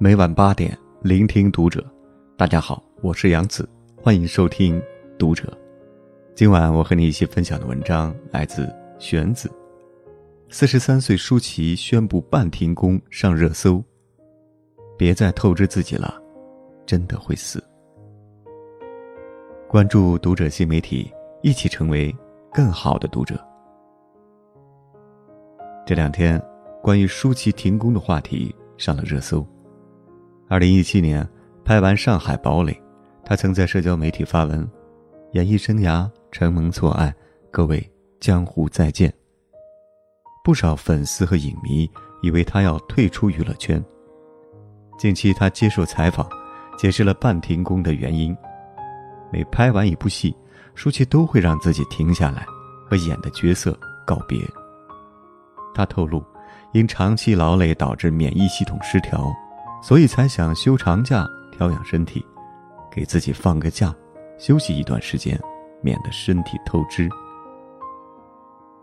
每晚八点，聆听读者。大家好，我是杨子，欢迎收听读者。今晚我和你一起分享的文章来自玄子。四十三岁舒淇宣布半停工上热搜。别再透支自己了，真的会死。关注读者新媒体，一起成为更好的读者。这两天，关于舒淇停工的话题上了热搜。二零一七年拍完《上海堡垒》，他曾在社交媒体发文：“演艺生涯承蒙错爱，各位江湖再见。”不少粉丝和影迷以为他要退出娱乐圈。近期他接受采访，解释了半停工的原因。每拍完一部戏，舒淇都会让自己停下来，和演的角色告别。他透露，因长期劳累导致免疫系统失调。所以才想休长假调养身体，给自己放个假，休息一段时间，免得身体透支。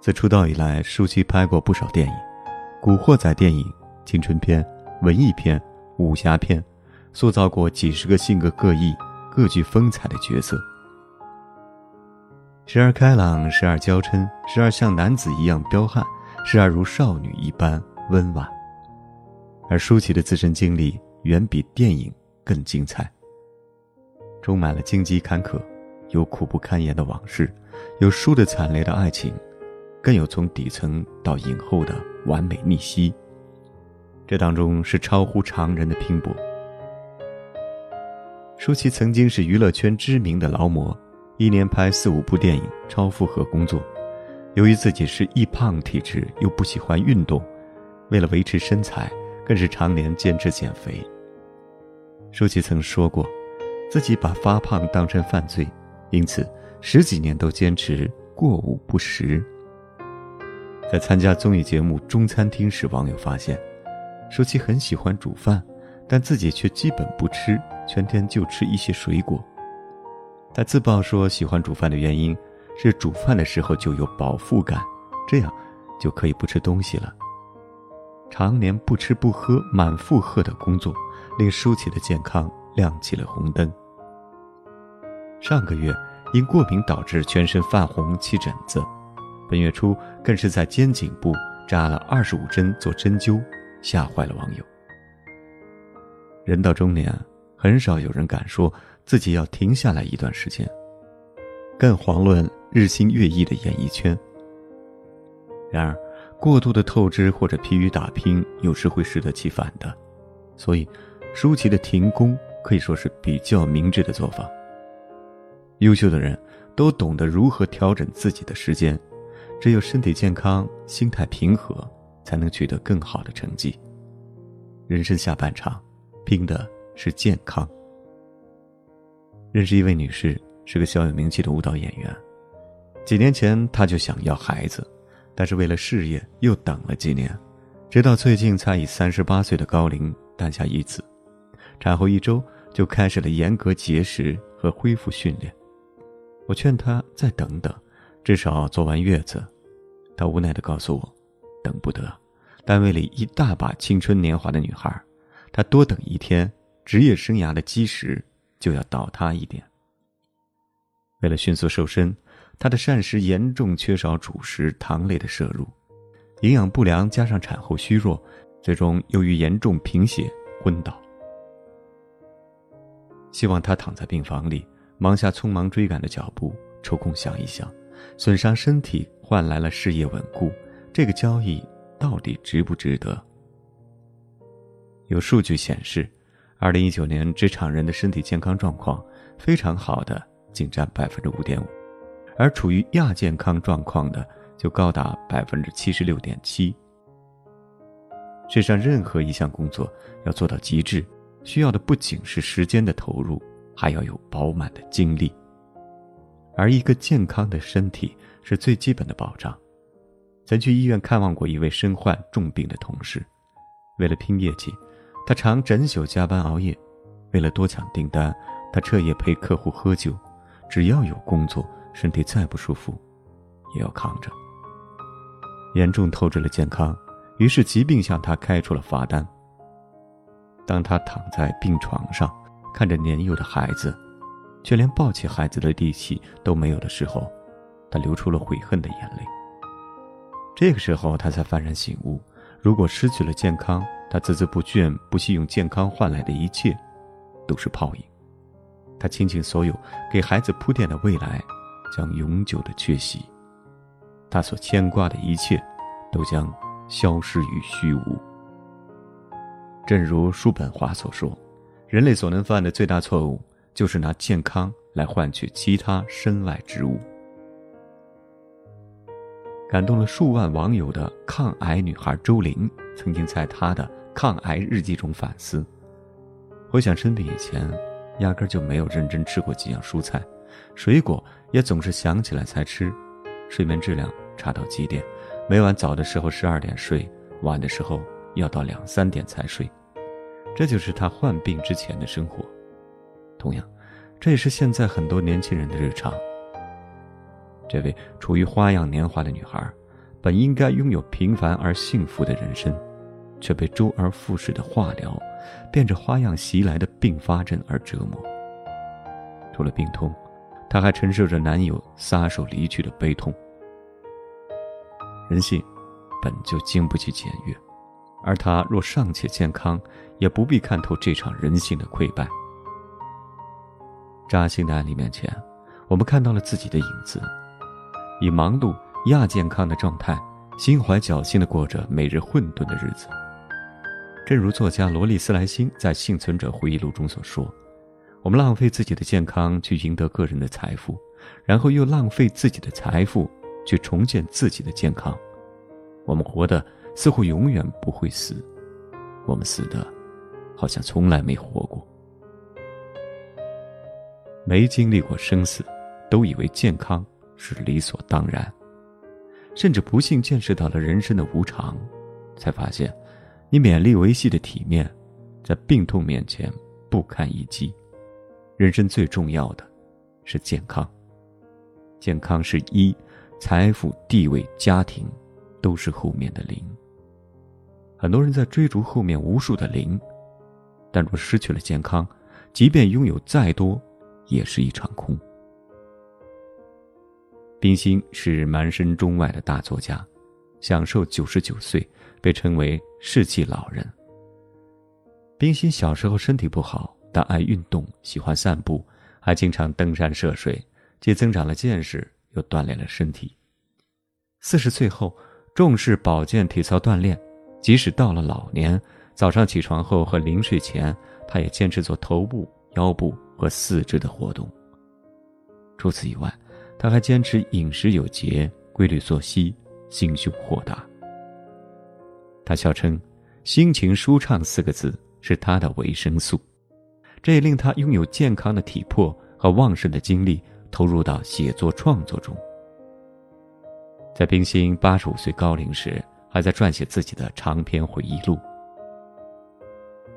自出道以来，舒淇拍过不少电影，《古惑仔》电影、青春片、文艺片、武侠片，塑造过几十个性格各异、各具风采的角色，时而开朗，时而娇嗔，时而像男子一样彪悍，时而如少女一般温婉。而舒淇的自身经历远比电影更精彩，充满了荆棘坎坷，有苦不堪言的往事，有输得惨烈的爱情，更有从底层到影后的完美逆袭。这当中是超乎常人的拼搏。舒淇曾经是娱乐圈知名的劳模，一年拍四五部电影，超负荷工作。由于自己是易胖体质，又不喜欢运动，为了维持身材。更是常年坚持减肥。舒淇曾说过，自己把发胖当成犯罪，因此十几年都坚持过午不食。在参加综艺节目《中餐厅》时，网友发现，舒淇很喜欢煮饭，但自己却基本不吃，全天就吃一些水果。他自曝说，喜欢煮饭的原因是煮饭的时候就有饱腹感，这样就可以不吃东西了。常年不吃不喝、满负荷的工作，令舒淇的健康亮起了红灯。上个月因过敏导致全身泛红起疹子，本月初更是在肩颈部扎了二十五针做针灸，吓坏了网友。人到中年，很少有人敢说自己要停下来一段时间，更遑论日新月异的演艺圈。然而。过度的透支或者疲于打拼，有时会适得其反的，所以，舒淇的停工可以说是比较明智的做法。优秀的人都懂得如何调整自己的时间，只有身体健康、心态平和，才能取得更好的成绩。人生下半场，拼的是健康。认识一位女士，是个小有名气的舞蹈演员，几年前她就想要孩子。但是为了事业，又等了几年，直到最近才以三十八岁的高龄诞下一子。产后一周就开始了严格节食和恢复训练。我劝她再等等，至少做完月子。她无奈地告诉我，等不得。单位里一大把青春年华的女孩，她多等一天，职业生涯的基石就要倒塌一点。为了迅速瘦身。他的膳食严重缺少主食、糖类的摄入，营养不良加上产后虚弱，最终由于严重贫血昏倒。希望他躺在病房里，忙下匆忙追赶的脚步，抽空想一想，损伤身体换来了事业稳固，这个交易到底值不值得？有数据显示，二零一九年职场人的身体健康状况非常好的仅占百分之五点五。而处于亚健康状况的就高达百分之七十六点七。世上任何一项工作要做到极致，需要的不仅是时间的投入，还要有饱满的精力。而一个健康的身体是最基本的保障。曾去医院看望过一位身患重病的同事，为了拼业绩，他常整宿加班熬夜；为了多抢订单，他彻夜陪客户喝酒。只要有工作。身体再不舒服，也要扛着。严重透支了健康，于是疾病向他开出了罚单。当他躺在病床上，看着年幼的孩子，却连抱起孩子的力气都没有的时候，他流出了悔恨的眼泪。这个时候，他才幡然醒悟：如果失去了健康，他孜孜不倦、不惜用健康换来的一切，都是泡影。他倾尽所有给孩子铺垫的未来，将永久的缺席。他所牵挂的一切，都将消失于虚无。正如叔本华所说，人类所能犯的最大错误，就是拿健康来换取其他身外之物。感动了数万网友的抗癌女孩周玲，曾经在她的抗癌日记中反思：回想生病以前，压根就没有认真吃过几样蔬菜，水果也总是想起来才吃，睡眠质量差到极点，每晚早的时候十二点睡，晚的时候。要到两三点才睡，这就是他患病之前的生活。同样，这也是现在很多年轻人的日常。这位处于花样年华的女孩，本应该拥有平凡而幸福的人生，却被周而复始的化疗、变着花样袭来的并发症而折磨。除了病痛，她还承受着男友撒手离去的悲痛。人性本就经不起检阅。而她若尚且健康，也不必看透这场人性的溃败。扎心的案例面前，我们看到了自己的影子，以忙碌亚健康的状态，心怀侥幸的过着每日混沌的日子。正如作家罗莉·斯莱辛在《幸存者回忆录》中所说：“我们浪费自己的健康去赢得个人的财富，然后又浪费自己的财富去重建自己的健康。我们活的。”似乎永远不会死，我们死的，好像从来没活过。没经历过生死，都以为健康是理所当然，甚至不幸见识到了人生的无常，才发现，你勉力维系的体面，在病痛面前不堪一击。人生最重要的，是健康。健康是一，财富、地位、家庭，都是后面的零。很多人在追逐后面无数的零，但若失去了健康，即便拥有再多，也是一场空。冰心是满身中外的大作家，享受九十九岁，被称为世纪老人。冰心小时候身体不好，但爱运动，喜欢散步，还经常登山涉水，既增长了见识，又锻炼了身体。四十岁后，重视保健体操锻炼。即使到了老年，早上起床后和临睡前，他也坚持做头部、腰部和四肢的活动。除此以外，他还坚持饮食有节、规律作息、心胸豁达。他笑称：“心情舒畅四个字是他的维生素。”这也令他拥有健康的体魄和旺盛的精力，投入到写作创作中。在冰心八十五岁高龄时。还在撰写自己的长篇回忆录。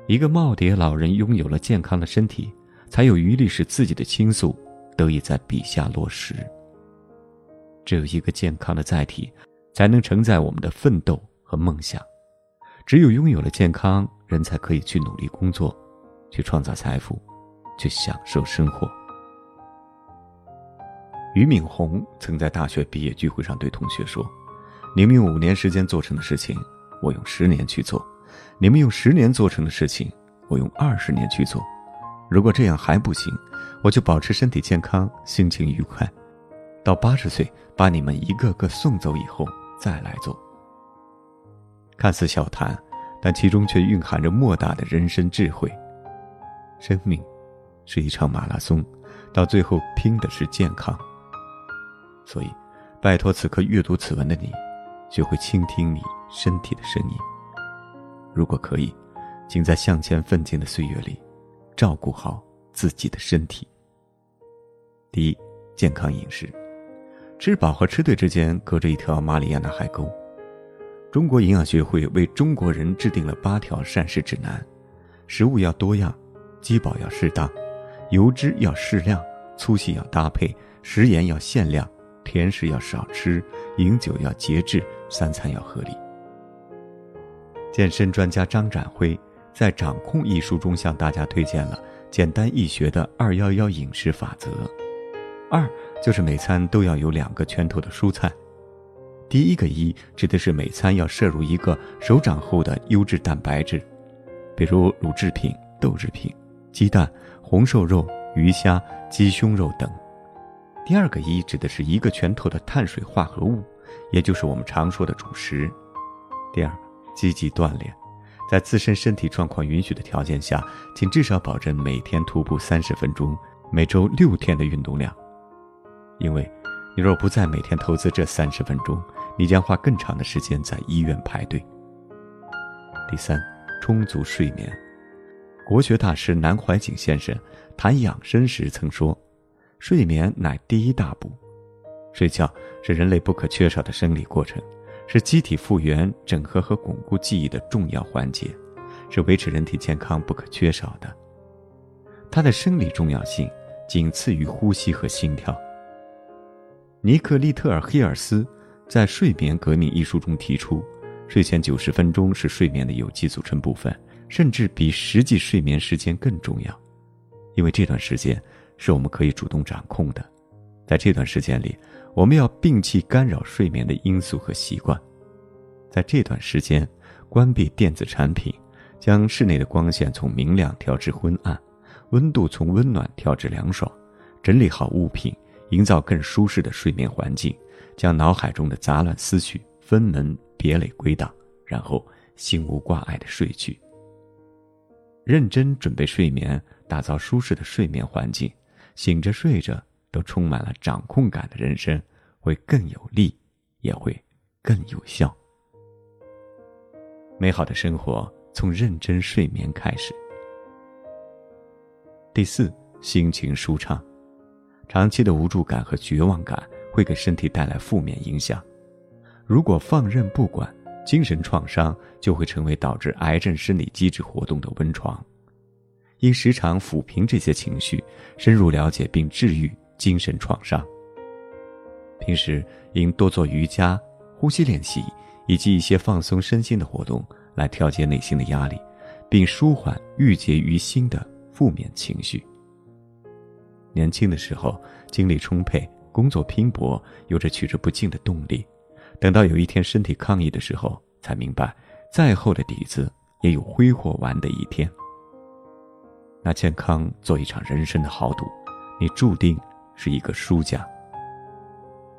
一个耄耋老人拥有了健康的身体，才有余力使自己的倾诉得以在笔下落实。只有一个健康的载体，才能承载我们的奋斗和梦想。只有拥有了健康，人才可以去努力工作，去创造财富，去享受生活。俞敏洪曾在大学毕业聚会上对同学说。你们用五年时间做成的事情，我用十年去做；你们用十年做成的事情，我用二十年去做。如果这样还不行，我就保持身体健康，心情愉快，到八十岁把你们一个个送走以后再来做。看似小谈，但其中却蕴含着莫大的人生智慧。生命是一场马拉松，到最后拼的是健康。所以，拜托此刻阅读此文的你。学会倾听你身体的声音。如果可以，请在向前奋进的岁月里，照顾好自己的身体。第一，健康饮食，吃饱和吃对之间隔着一条马里亚纳海沟。中国营养学会为中国人制定了八条膳食指南：食物要多样，饥饱要适当，油脂要适量，粗细要搭配，食盐要限量。甜食要少吃，饮酒要节制，三餐要合理。健身专家张展辉在《掌控》一书中向大家推荐了简单易学的“二幺幺”饮食法则。二就是每餐都要有两个拳头的蔬菜。第一个一指的是每餐要摄入一个手掌厚的优质蛋白质，比如乳制品、豆制品、鸡蛋、红瘦肉、鱼虾、鸡胸肉等。第二个一指的是一个拳头的碳水化合物，也就是我们常说的主食。第二，积极锻炼，在自身身体状况允许的条件下，请至少保证每天徒步三十分钟，每周六天的运动量。因为，你若不再每天投资这三十分钟，你将花更长的时间在医院排队。第三，充足睡眠。国学大师南怀瑾先生谈养生时曾说。睡眠乃第一大步，睡觉是人类不可缺少的生理过程，是机体复原、整合和巩固记忆的重要环节，是维持人体健康不可缺少的。它的生理重要性仅次于呼吸和心跳。尼克利特尔黑尔斯在《睡眠革命》一书中提出，睡前九十分钟是睡眠的有机组成部分，甚至比实际睡眠时间更重要，因为这段时间。是我们可以主动掌控的，在这段时间里，我们要摒弃干扰睡眠的因素和习惯，在这段时间，关闭电子产品，将室内的光线从明亮调至昏暗，温度从温暖调至凉爽，整理好物品，营造更舒适的睡眠环境，将脑海中的杂乱思绪分门别类归档，然后心无挂碍的睡去。认真准备睡眠，打造舒适的睡眠环境。醒着睡着都充满了掌控感的人生，会更有力，也会更有效。美好的生活从认真睡眠开始。第四，心情舒畅。长期的无助感和绝望感会给身体带来负面影响，如果放任不管，精神创伤就会成为导致癌症生理机制活动的温床。应时常抚平这些情绪，深入了解并治愈精神创伤。平时应多做瑜伽、呼吸练习以及一些放松身心的活动，来调节内心的压力，并舒缓郁结于心的负面情绪。年轻的时候精力充沛，工作拼搏，有着取之不尽的动力；等到有一天身体抗议的时候，才明白，再厚的底子也有挥霍完的一天。拿健康做一场人生的豪赌，你注定是一个输家。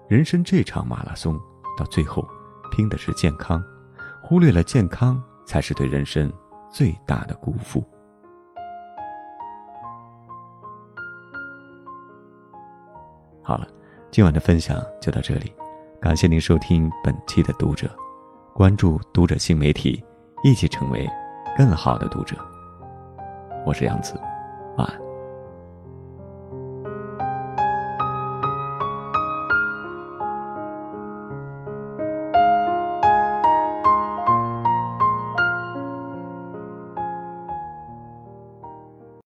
人生这场马拉松，到最后拼的是健康，忽略了健康，才是对人生最大的辜负。好了，今晚的分享就到这里，感谢您收听本期的读者，关注读者新媒体，一起成为更好的读者。我是杨子，晚安。